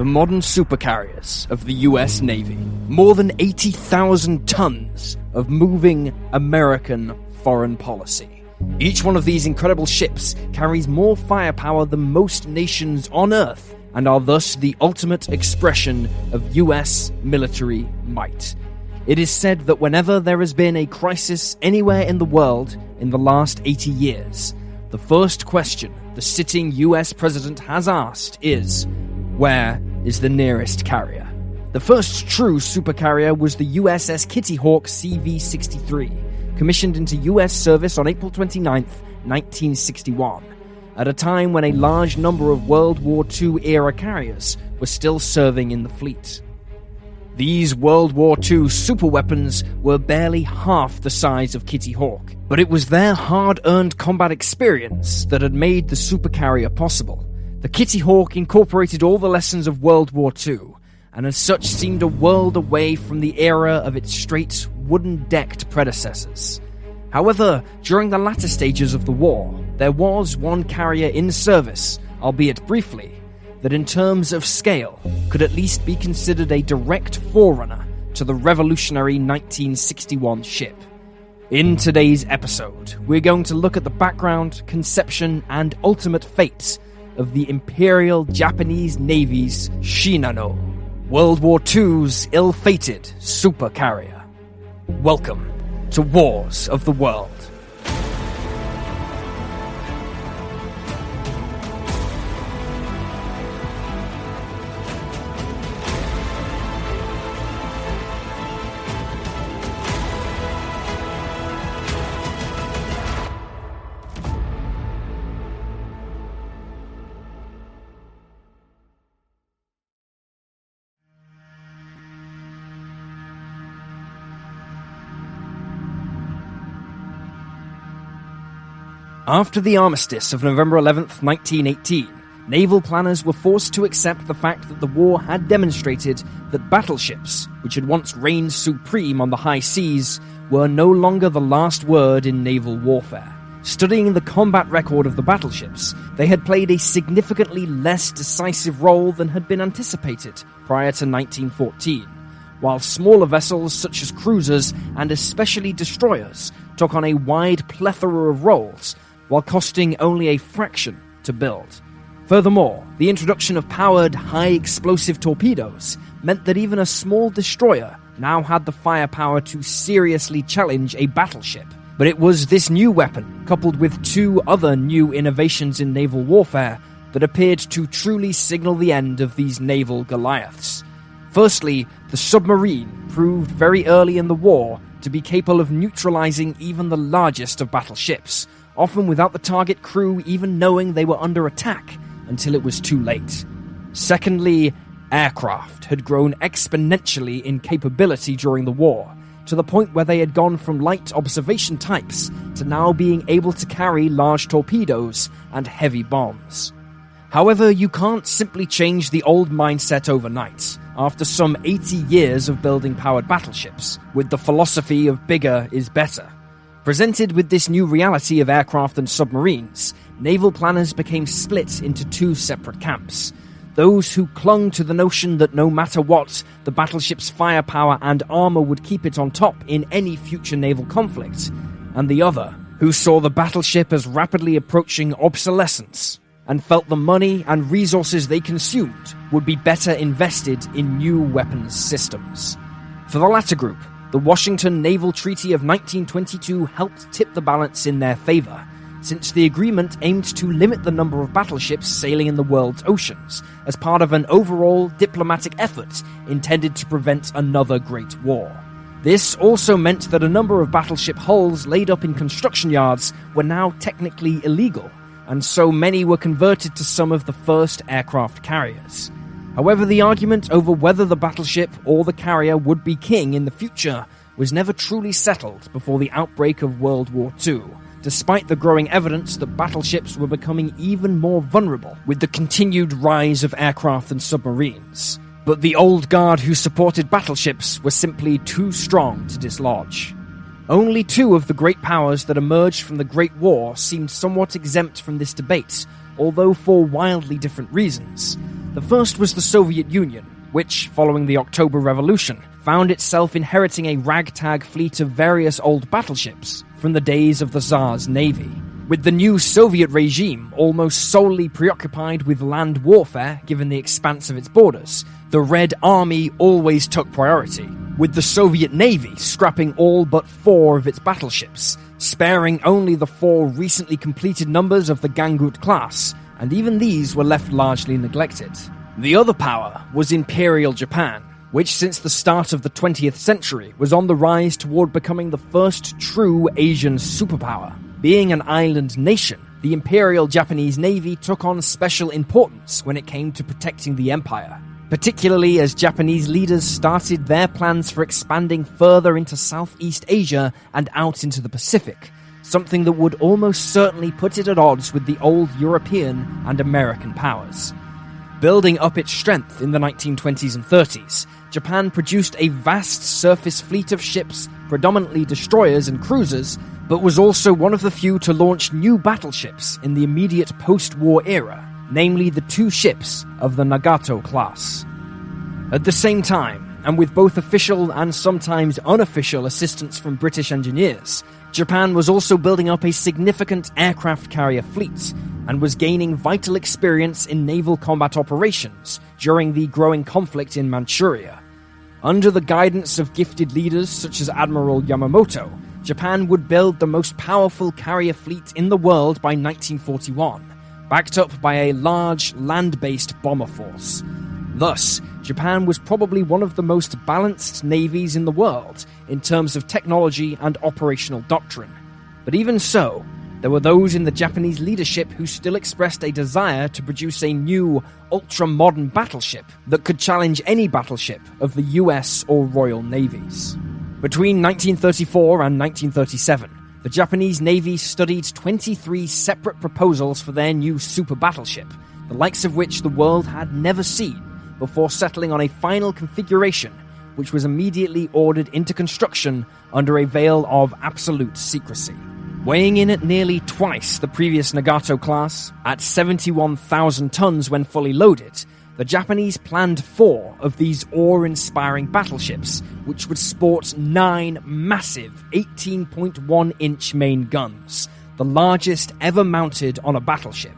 the modern supercarriers of the US Navy. More than 80,000 tons of moving American foreign policy. Each one of these incredible ships carries more firepower than most nations on Earth and are thus the ultimate expression of US military might. It is said that whenever there has been a crisis anywhere in the world in the last 80 years, the first question the sitting US president has asked is Where is the nearest carrier? The first true supercarrier was the USS Kitty Hawk CV 63, commissioned into US service on April 29, 1961 at a time when a large number of World War II era carriers were still serving in the fleet. These World War II superweapons were barely half the size of Kitty Hawk, but it was their hard earned combat experience that had made the supercarrier possible. The Kitty Hawk incorporated all the lessons of World War II, and as such seemed a world away from the era of its straight, wooden decked predecessors. However, during the latter stages of the war, there was one carrier in service, albeit briefly, that in terms of scale could at least be considered a direct forerunner to the revolutionary 1961 ship. In today's episode, we're going to look at the background, conception, and ultimate fates of the Imperial Japanese Navy's Shinano, World War II's ill fated supercarrier. Welcome to Wars of the World. After the armistice of November 11th, 1918, naval planners were forced to accept the fact that the war had demonstrated that battleships, which had once reigned supreme on the high seas, were no longer the last word in naval warfare. Studying the combat record of the battleships, they had played a significantly less decisive role than had been anticipated prior to 1914, while smaller vessels such as cruisers and especially destroyers took on a wide plethora of roles while costing only a fraction to build. Furthermore, the introduction of powered, high explosive torpedoes meant that even a small destroyer now had the firepower to seriously challenge a battleship. But it was this new weapon, coupled with two other new innovations in naval warfare, that appeared to truly signal the end of these naval Goliaths. Firstly, the submarine proved very early in the war to be capable of neutralizing even the largest of battleships, often without the target crew even knowing they were under attack until it was too late. Secondly, aircraft had grown exponentially in capability during the war, to the point where they had gone from light observation types to now being able to carry large torpedoes and heavy bombs. However, you can't simply change the old mindset overnight after some 80 years of building powered battleships, with the philosophy of bigger is better. Presented with this new reality of aircraft and submarines, naval planners became split into two separate camps. Those who clung to the notion that no matter what, the battleship's firepower and armor would keep it on top in any future naval conflict, and the other, who saw the battleship as rapidly approaching obsolescence and felt the money and resources they consumed would be better invested in new weapons systems. For the latter group, the Washington Naval Treaty of 1922 helped tip the balance in their favor, since the agreement aimed to limit the number of battleships sailing in the world's oceans as part of an overall diplomatic effort intended to prevent another Great War. This also meant that a number of battleship hulls laid up in construction yards were now technically illegal, and so many were converted to some of the first aircraft carriers. However, the argument over whether the battleship or the carrier would be king in the future was never truly settled before the outbreak of World War II, despite the growing evidence that battleships were becoming even more vulnerable with the continued rise of aircraft and submarines. But the old guard who supported battleships were simply too strong to dislodge. Only two of the great powers that emerged from the Great War seemed somewhat exempt from this debate, although for wildly different reasons. The first was the Soviet Union, which, following the October Revolution, found itself inheriting a ragtag fleet of various old battleships from the days of the Tsar's navy. With the new Soviet regime almost solely preoccupied with land warfare given the expanse of its borders, the Red Army always took priority, with the Soviet Navy scrapping all but four of its battleships, sparing only the four recently completed numbers of the Gangut class, and even these were left largely neglected. The other power was Imperial Japan, which since the start of the 20th century was on the rise toward becoming the first true Asian superpower. Being an island nation, the Imperial Japanese Navy took on special importance when it came to protecting the empire, particularly as Japanese leaders started their plans for expanding further into Southeast Asia and out into the Pacific, something that would almost certainly put it at odds with the old European and American powers. Building up its strength in the 1920s and 30s, Japan produced a vast surface fleet of ships, predominantly destroyers and cruisers, but was also one of the few to launch new battleships in the immediate post war era, namely the two ships of the Nagato class. At the same time, and with both official and sometimes unofficial assistance from British engineers, Japan was also building up a significant aircraft carrier fleet and was gaining vital experience in naval combat operations during the growing conflict in Manchuria. Under the guidance of gifted leaders such as Admiral Yamamoto, Japan would build the most powerful carrier fleet in the world by 1941, backed up by a large land based bomber force. Thus, Japan was probably one of the most balanced navies in the world in terms of technology and operational doctrine. But even so, there were those in the Japanese leadership who still expressed a desire to produce a new, ultra modern battleship that could challenge any battleship of the US or Royal Navies. Between 1934 and 1937, the Japanese Navy studied 23 separate proposals for their new super battleship, the likes of which the world had never seen, before settling on a final configuration which was immediately ordered into construction under a veil of absolute secrecy. Weighing in at nearly twice the previous Nagato class, at 71,000 tons when fully loaded, the Japanese planned four of these awe inspiring battleships, which would sport nine massive 18.1 inch main guns, the largest ever mounted on a battleship.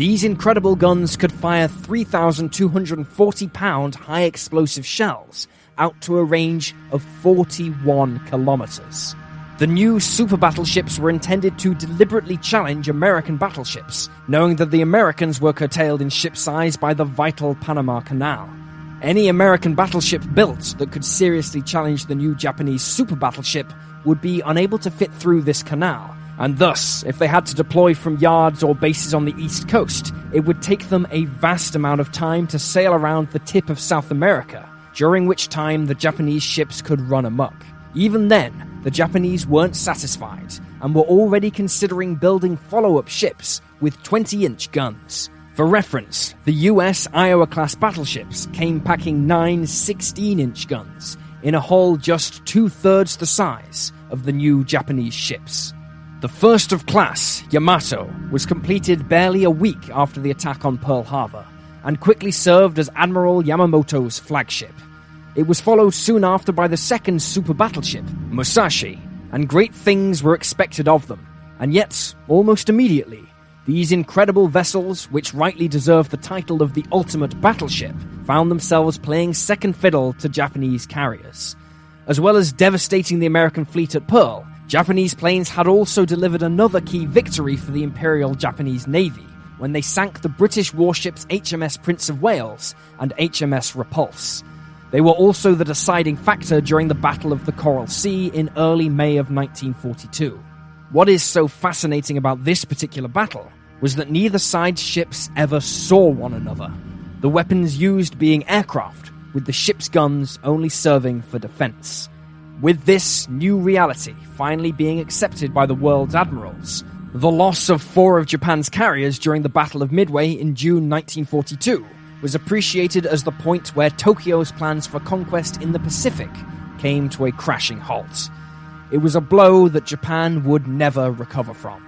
These incredible guns could fire 3,240 pound high explosive shells out to a range of 41 kilometers. The new super battleships were intended to deliberately challenge American battleships, knowing that the Americans were curtailed in ship size by the vital Panama Canal. Any American battleship built that could seriously challenge the new Japanese super battleship would be unable to fit through this canal, and thus, if they had to deploy from yards or bases on the east coast, it would take them a vast amount of time to sail around the tip of South America, during which time the Japanese ships could run amok. Even then, the Japanese weren't satisfied and were already considering building follow up ships with 20 inch guns. For reference, the US Iowa class battleships came packing nine 16 inch guns in a hull just two thirds the size of the new Japanese ships. The first of class, Yamato, was completed barely a week after the attack on Pearl Harbor and quickly served as Admiral Yamamoto's flagship. It was followed soon after by the second super battleship, Musashi, and great things were expected of them. And yet, almost immediately, these incredible vessels, which rightly deserve the title of the ultimate battleship, found themselves playing second fiddle to Japanese carriers. As well as devastating the American fleet at Pearl, Japanese planes had also delivered another key victory for the Imperial Japanese Navy when they sank the British warships HMS Prince of Wales and HMS Repulse, they were also the deciding factor during the Battle of the Coral Sea in early May of 1942. What is so fascinating about this particular battle was that neither side's ships ever saw one another, the weapons used being aircraft, with the ship's guns only serving for defense. With this new reality finally being accepted by the world's admirals, the loss of four of Japan's carriers during the Battle of Midway in June 1942 was appreciated as the point where Tokyo's plans for conquest in the Pacific came to a crashing halt. It was a blow that Japan would never recover from.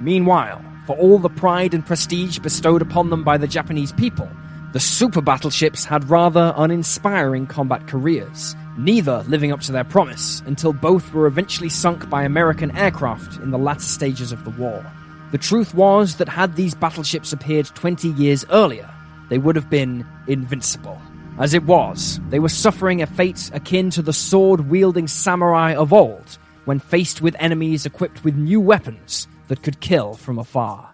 Meanwhile, for all the pride and prestige bestowed upon them by the Japanese people, The super battleships had rather uninspiring combat careers, neither living up to their promise until both were eventually sunk by American aircraft in the latter stages of the war. The truth was that had these battleships appeared 20 years earlier, they would have been invincible. As it was, they were suffering a fate akin to the sword wielding samurai of old when faced with enemies equipped with new weapons that could kill from afar.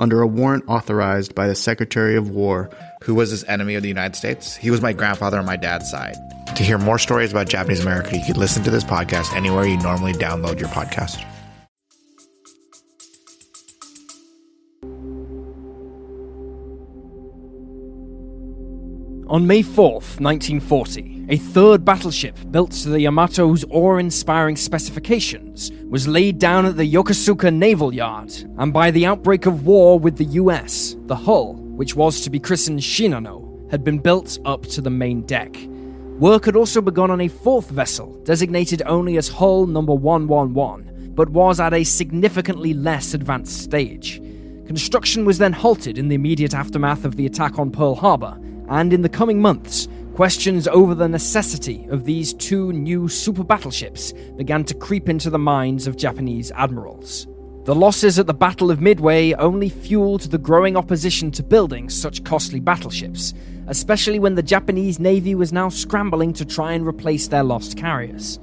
under a warrant authorized by the Secretary of War. Who was this enemy of the United States? He was my grandfather on my dad's side. To hear more stories about Japanese America, you can listen to this podcast anywhere you normally download your podcast. On May 4th, 1940, a third battleship built to the Yamato's awe inspiring specifications was laid down at the Yokosuka Naval Yard, and by the outbreak of war with the US, the hull, which was to be christened Shinano, had been built up to the main deck. Work had also begun on a fourth vessel, designated only as Hull Number 111, but was at a significantly less advanced stage. Construction was then halted in the immediate aftermath of the attack on Pearl Harbor, and in the coming months, questions over the necessity of these two new super battleships began to creep into the minds of Japanese admirals. The losses at the Battle of Midway only fueled the growing opposition to building such costly battleships, especially when the Japanese Navy was now scrambling to try and replace their lost carriers.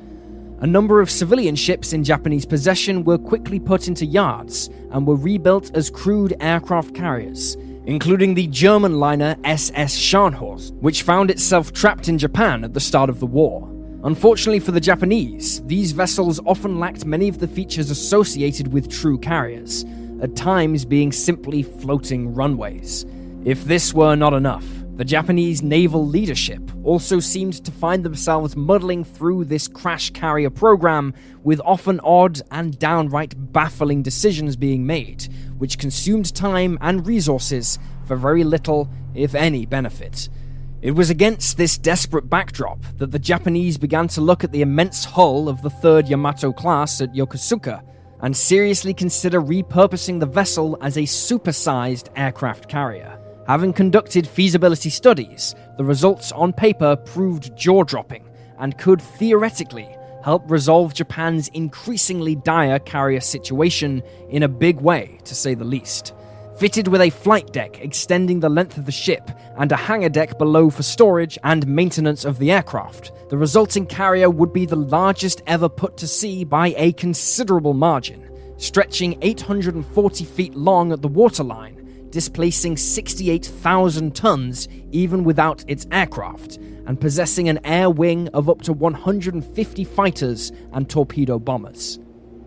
A number of civilian ships in Japanese possession were quickly put into yards and were rebuilt as crude aircraft carriers, including the German liner SS Scharnhorst, which found itself trapped in Japan at the start of the war. Unfortunately for the Japanese, these vessels often lacked many of the features associated with true carriers, at times being simply floating runways. If this were not enough, the Japanese naval leadership also seemed to find themselves muddling through this crash carrier program with often odd and downright baffling decisions being made, which consumed time and resources for very little, if any, benefit. It was against this desperate backdrop that the Japanese began to look at the immense hull of the 3rd Yamato class at Yokosuka and seriously consider repurposing the vessel as a supersized aircraft carrier. Having conducted feasibility studies, the results on paper proved jaw dropping and could theoretically help resolve Japan's increasingly dire carrier situation in a big way, to say the least. Fitted with a flight deck extending the length of the ship and a hangar deck below for storage and maintenance of the aircraft, the resulting carrier would be the largest ever put to sea by a considerable margin, stretching 840 feet long at the waterline displacing 68,000 tons even without its aircraft, and possessing an air wing of up to 150 fighters and torpedo bombers.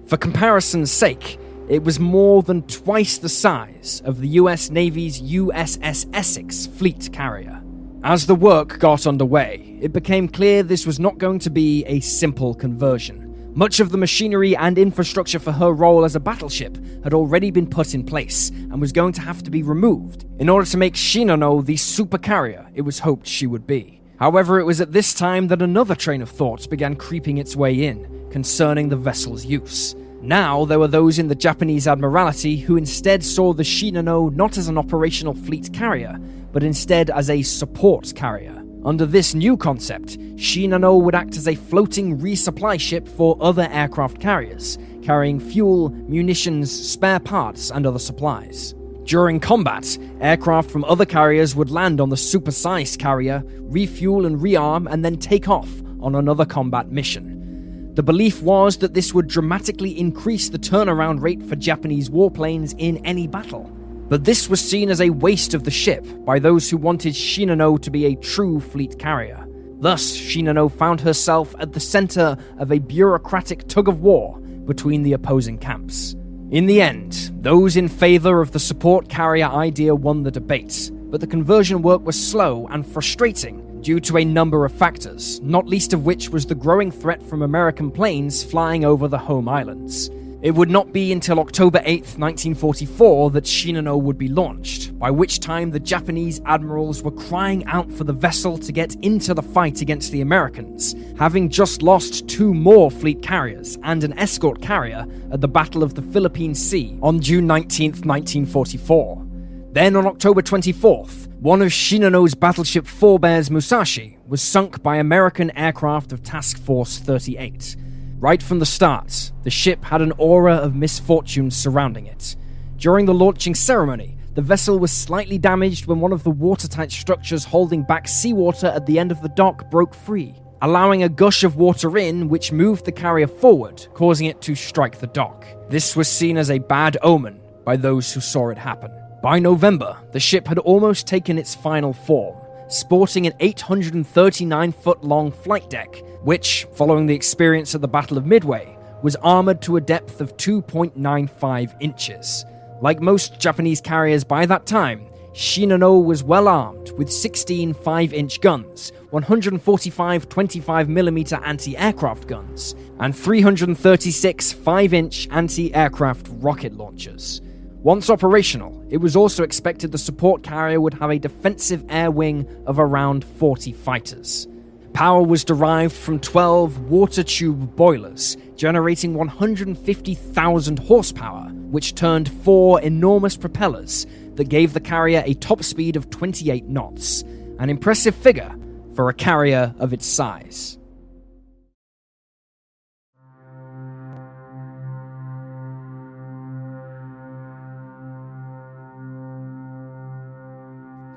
For comparison's sake, it was more than twice the size of the US Navy's USS Essex fleet carrier. As the work got underway, it became clear this was not going to be a simple conversion. Much of the machinery and infrastructure for her role as a battleship had already been put in place and was going to have to be removed in order to make Shinano the supercarrier it was hoped she would be. However, it was at this time that another train of thoughts began creeping its way in concerning the vessel's use. Now, there were those in the Japanese Admiralty who instead saw the Shinano not as an operational fleet carrier, but instead as a support carrier. Under this new concept, Shinano would act as a floating resupply ship for other aircraft carriers, carrying fuel, munitions, spare parts, and other supplies. During combat, aircraft from other carriers would land on the supersized carrier, refuel and rearm, and then take off on another combat mission. The belief was that this would dramatically increase the turnaround rate for Japanese warplanes in any battle. But this was seen as a waste of the ship by those who wanted Shinano to be a true fleet carrier. Thus, Shinano found herself at the center of a bureaucratic tug of war between the opposing camps. In the end, those in favor of the support carrier idea won the debate, but the conversion work was slow and frustrating due to a number of factors, not least of which was the growing threat from American planes flying over the home islands. It would not be until October 8, 1944, that Shinano would be launched, by which time the Japanese admirals were crying out for the vessel to get into the fight against the Americans, having just lost two more fleet carriers and an escort carrier at the Battle of the Philippine Sea on June 19, 1944. Then on October 24th, one of Shinano's battleship Forebears Musashi was sunk by American aircraft of Task Force 38. Right from the start, the ship had an aura of misfortune surrounding it. During the launching ceremony, the vessel was slightly damaged when one of the watertight structures holding back seawater at the end of the dock broke free, allowing a gush of water in which moved the carrier forward, causing it to strike the dock. This was seen as a bad omen by those who saw it happen. By November, the ship had almost taken its final form, sporting an 839 foot long flight deck, which, following the experience at the Battle of Midway, was armored to a depth of 2.95 inches. Like most Japanese carriers by that time, Shinano was well armed with 16 5 inch guns, 145 25mm anti aircraft guns, and 336 5 inch anti aircraft rocket launchers. Once operational, it was also expected the support carrier would have a defensive air wing of around 40 fighters. Power was derived from 12 water tube boilers, generating 150,000 horsepower, which turned four enormous propellers that gave the carrier a top speed of 28 knots, an impressive figure for a carrier of its size.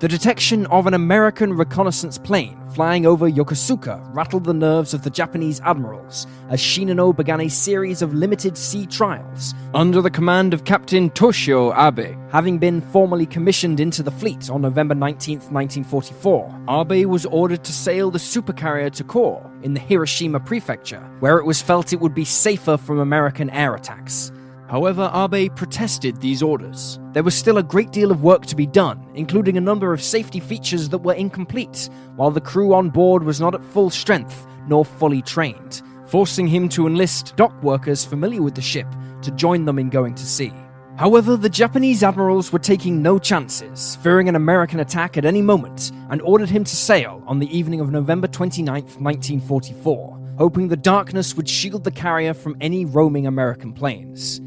The detection of an American reconnaissance plane flying over Yokosuka rattled the nerves of the Japanese admirals as Shinano began a series of limited sea trials under the command of Captain Toshio Abe. Having been formally commissioned into the fleet on November 19, 1944, Abe was ordered to sail the supercarrier to Kure in the Hiroshima prefecture, where it was felt it would be safer from American air attacks. However, Abe protested these orders. There was still a great deal of work to be done, including a number of safety features that were incomplete, while the crew on board was not at full strength nor fully trained, forcing him to enlist dock workers familiar with the ship to join them in going to sea. However, the Japanese admirals were taking no chances, fearing an American attack at any moment, and ordered him to sail on the evening of November 29, 1944, hoping the darkness would shield the carrier from any roaming American planes.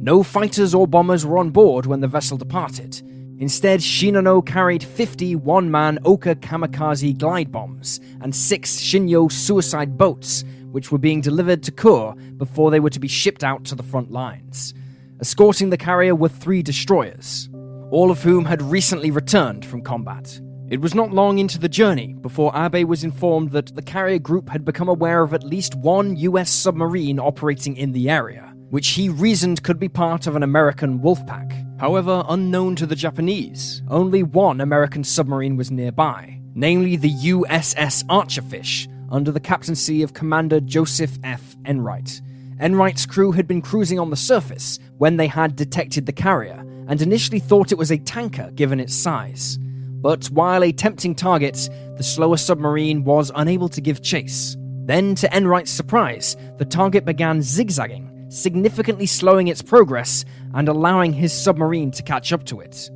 No fighters or bombers were on board when the vessel departed. Instead, Shinano carried 50 one man Oka kamikaze glide bombs and six Shinyo suicide boats, which were being delivered to Kure before they were to be shipped out to the front lines. Escorting the carrier were three destroyers, all of whom had recently returned from combat. It was not long into the journey before Abe was informed that the carrier group had become aware of at least one US submarine operating in the area which he reasoned could be part of an American wolf pack. However, unknown to the Japanese, only one American submarine was nearby, namely the USS Archerfish, under the captaincy of Commander Joseph F. Enright. Enright's crew had been cruising on the surface when they had detected the carrier, and initially thought it was a tanker given its size. But while a tempting target, the slower submarine was unable to give chase. Then, to Enright's surprise, the target began zigzagging significantly slowing its progress and allowing his submarine to catch up to it.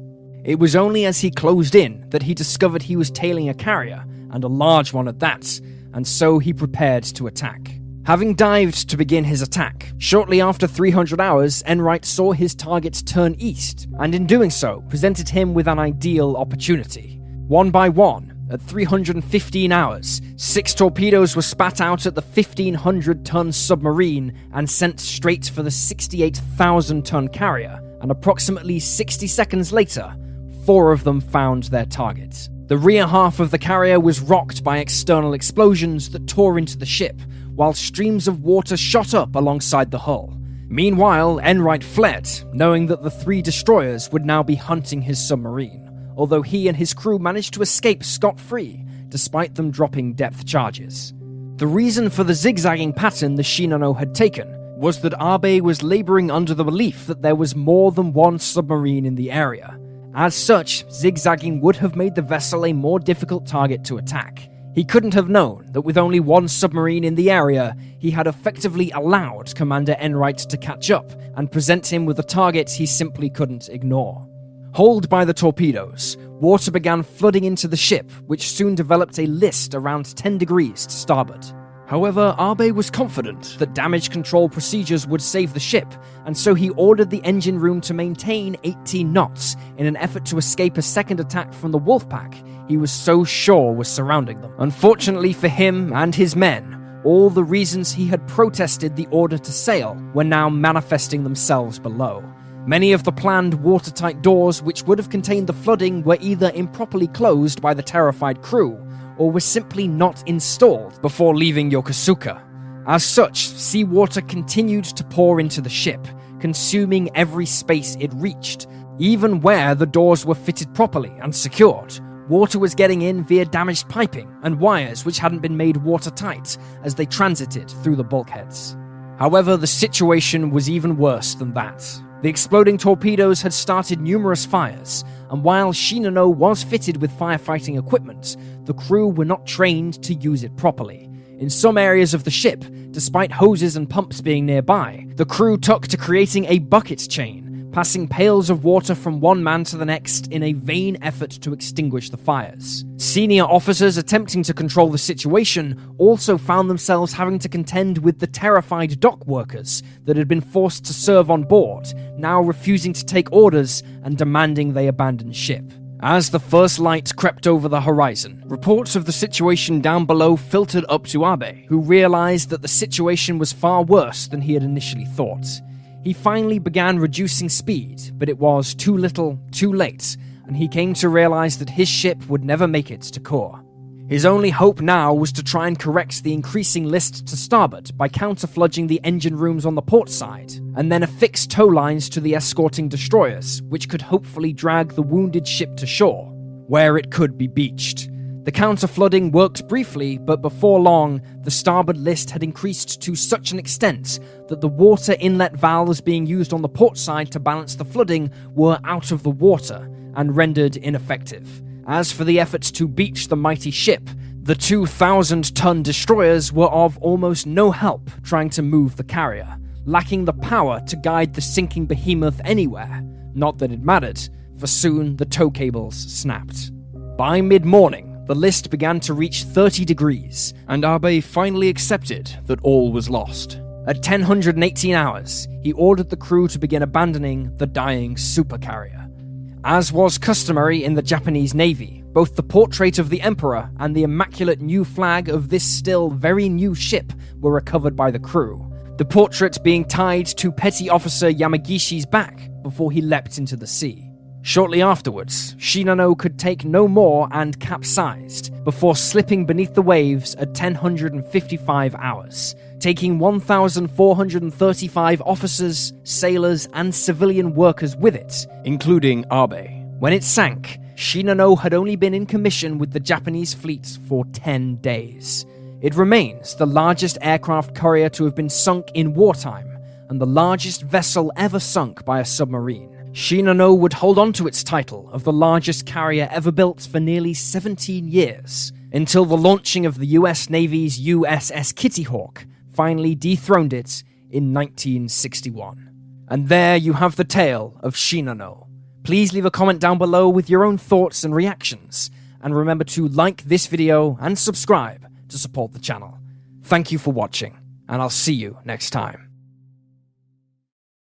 It was only as he closed in that he discovered he was tailing a carrier, and a large one at that, and so he prepared to attack. Having dived to begin his attack, shortly after 300 hours, Enright saw his target turn east, and in doing so, presented him with an ideal opportunity. One by one, at 315 hours, six torpedoes were spat out at the 1500 ton submarine and sent straight for the 68,000 ton carrier, and approximately 60 seconds later, four of them found their target. The rear half of the carrier was rocked by external explosions that tore into the ship, while streams of water shot up alongside the hull. Meanwhile, Enright fled, knowing that the three destroyers would now be hunting his submarine although he and his crew managed to escape scot free, despite them dropping depth charges. The reason for the zigzagging pattern the Shinano had taken was that Abe was laboring under the belief that there was more than one submarine in the area. As such, zigzagging would have made the vessel a more difficult target to attack. He couldn't have known that with only one submarine in the area, he had effectively allowed Commander Enright to catch up and present him with a target he simply couldn't ignore. Holed by the torpedoes, water began flooding into the ship, which soon developed a list around 10 degrees to starboard. However, Abe was confident that damage control procedures would save the ship, and so he ordered the engine room to maintain 18 knots in an effort to escape a second attack from the Wolfpack he was so sure was surrounding them. Unfortunately for him and his men, all the reasons he had protested the order to sail were now manifesting themselves below. Many of the planned watertight doors, which would have contained the flooding, were either improperly closed by the terrified crew or were simply not installed before leaving Yokosuka. As such, seawater continued to pour into the ship, consuming every space it reached, even where the doors were fitted properly and secured. Water was getting in via damaged piping and wires which hadn't been made watertight as they transited through the bulkheads. However, the situation was even worse than that. The exploding torpedoes had started numerous fires, and while Shinano was fitted with firefighting equipment, the crew were not trained to use it properly. In some areas of the ship, despite hoses and pumps being nearby, the crew took to creating a bucket chain passing pails of water from one man to the next in a vain effort to extinguish the fires. Senior officers attempting to control the situation also found themselves having to contend with the terrified dock workers that had been forced to serve on board, now refusing to take orders and demanding they abandon ship. As the first light crept over the horizon, reports of the situation down below filtered up to Abe, who realized that the situation was far worse than he had initially thought. He finally began reducing speed, but it was too little, too late, and he came to realize that his ship would never make it to Kure. His only hope now was to try and correct the increasing list to starboard by counterflooding the engine rooms on the port side, and then affix tow lines to the escorting destroyers, which could hopefully drag the wounded ship to shore, where it could be beached. The counter-flooding worked briefly, but before long, the starboard list had increased to such an extent that the water inlet valves being used on the port side to balance the flooding were out of the water and rendered ineffective. As for the efforts to beach the mighty ship, the 2,000 ton destroyers were of almost no help trying to move the carrier, lacking the power to guide the sinking behemoth anywhere. Not that it mattered, for soon the tow cables snapped. By mid morning, the list began to reach 30 degrees, and Abe finally accepted that all was lost. At 1018 hours, he ordered the crew to begin abandoning the dying supercarrier. As was customary in the Japanese Navy, both the portrait of the Emperor and the immaculate new flag of this still very new ship were recovered by the crew, the portrait being tied to Petty Officer Yamagishi's back before he leapt into the sea. Shortly afterwards, Shinano could take no more and capsized before slipping beneath the waves at 1055 hours, taking 1,435 officers, sailors, and civilian workers with it, including Abe. When it sank, Shinano had only been in commission with the Japanese fleet for 10 days. It remains the largest aircraft carrier to have been sunk in wartime, and the largest vessel ever sunk by a submarine. Shinano would hold on to its title of the largest carrier ever built for nearly 17 years, until the launching of the US Navy's USS Kitty Hawk finally dethroned it in 1961. And there you have the tale of Shinano. Please leave a comment down below with your own thoughts and reactions, and remember to like this video and subscribe to support the channel. Thank you for watching, and I'll see you next time.